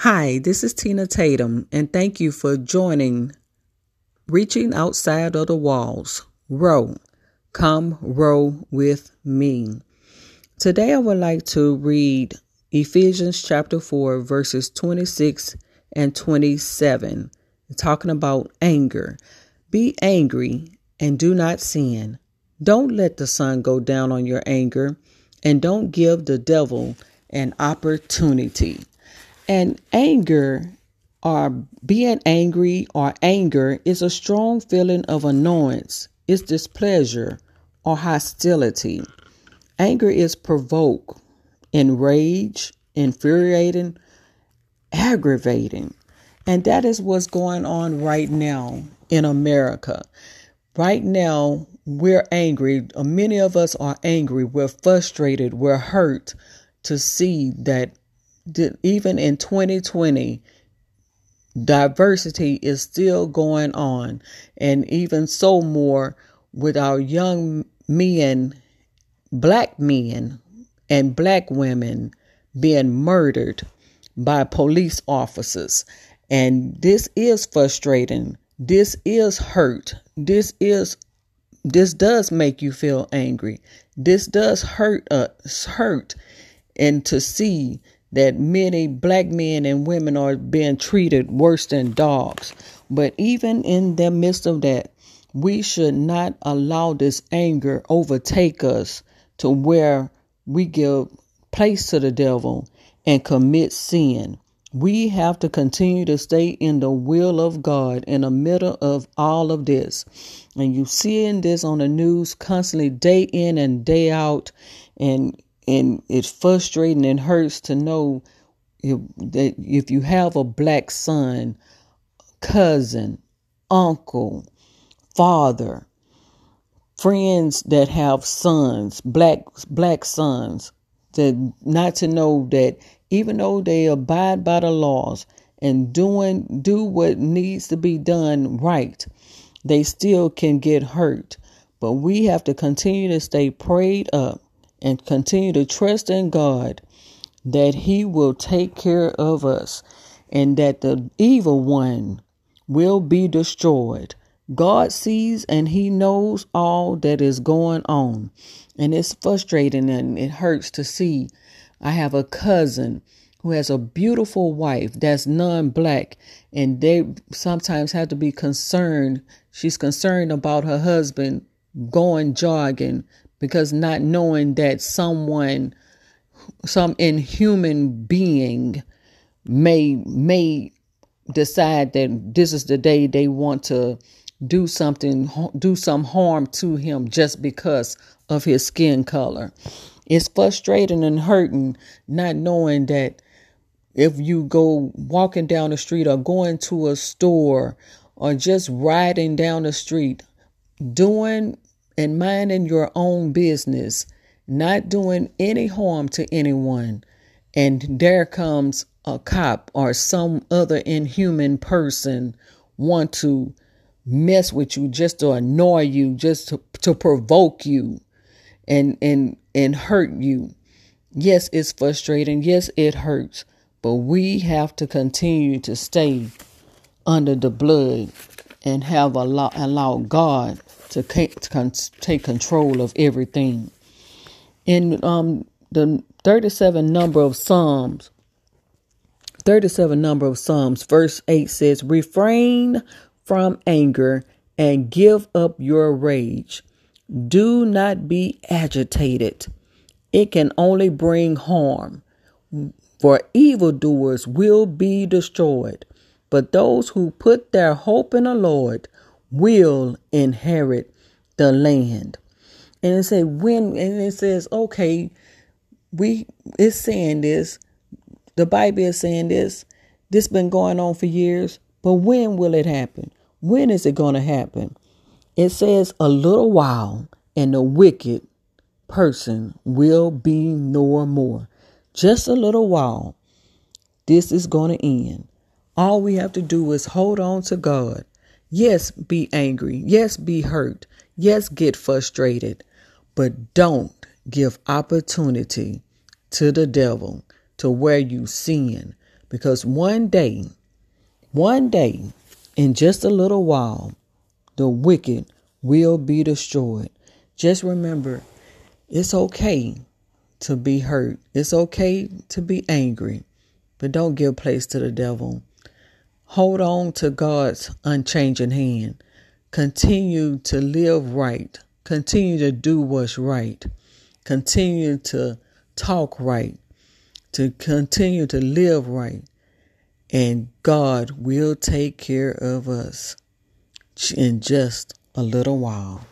Hi, this is Tina Tatum, and thank you for joining Reaching Outside of the Walls. Row. Come row with me. Today I would like to read Ephesians chapter 4, verses 26 and 27, talking about anger. Be angry and do not sin. Don't let the sun go down on your anger, and don't give the devil an opportunity. And anger or being angry or anger is a strong feeling of annoyance, it's displeasure or hostility. Anger is provoke, enrage, infuriating, aggravating. And that is what's going on right now in America. Right now, we're angry. Many of us are angry. We're frustrated. We're hurt to see that even in 2020, diversity is still going on, and even so more with our young men, black men, and black women being murdered by police officers. And this is frustrating. This is hurt. This is this does make you feel angry. This does hurt us hurt and to see that many black men and women are being treated worse than dogs. But even in the midst of that, we should not allow this anger overtake us to where we give place to the devil and commit sin. We have to continue to stay in the will of God in the middle of all of this. And you seeing this on the news constantly day in and day out and and it's frustrating and hurts to know if, that if you have a black son, cousin, uncle, father, friends that have sons, black black sons, that not to know that even though they abide by the laws and doing do what needs to be done right, they still can get hurt. But we have to continue to stay prayed up and continue to trust in God that He will take care of us and that the evil one will be destroyed. God sees and He knows all that is going on. And it's frustrating and it hurts to see. I have a cousin who has a beautiful wife that's non black, and they sometimes have to be concerned. She's concerned about her husband going jogging because not knowing that someone some inhuman being may may decide that this is the day they want to do something do some harm to him just because of his skin color. It's frustrating and hurting not knowing that if you go walking down the street or going to a store or just riding down the street doing and minding your own business, not doing any harm to anyone, and there comes a cop or some other inhuman person want to mess with you just to annoy you, just to, to provoke you and and and hurt you. Yes, it's frustrating. Yes, it hurts. But we have to continue to stay under the blood and have allow, allow God to take control of everything. In um, the 37 number of Psalms, 37 number of Psalms, verse 8 says, Refrain from anger and give up your rage. Do not be agitated. It can only bring harm. For evildoers will be destroyed, but those who put their hope in the Lord will inherit the land. And it say when and it says, okay, we it's saying this, the Bible is saying this, this been going on for years, but when will it happen? When is it gonna happen? It says a little while and the wicked person will be no more. Just a little while. This is to end. All we have to do is hold on to God Yes, be angry. Yes, be hurt. Yes, get frustrated. But don't give opportunity to the devil to where you sin Because one day, one day, in just a little while, the wicked will be destroyed. Just remember, it's okay to be hurt. It's okay to be angry, but don't give place to the devil. Hold on to God's unchanging hand. Continue to live right. Continue to do what's right. Continue to talk right. To continue to live right. And God will take care of us in just a little while.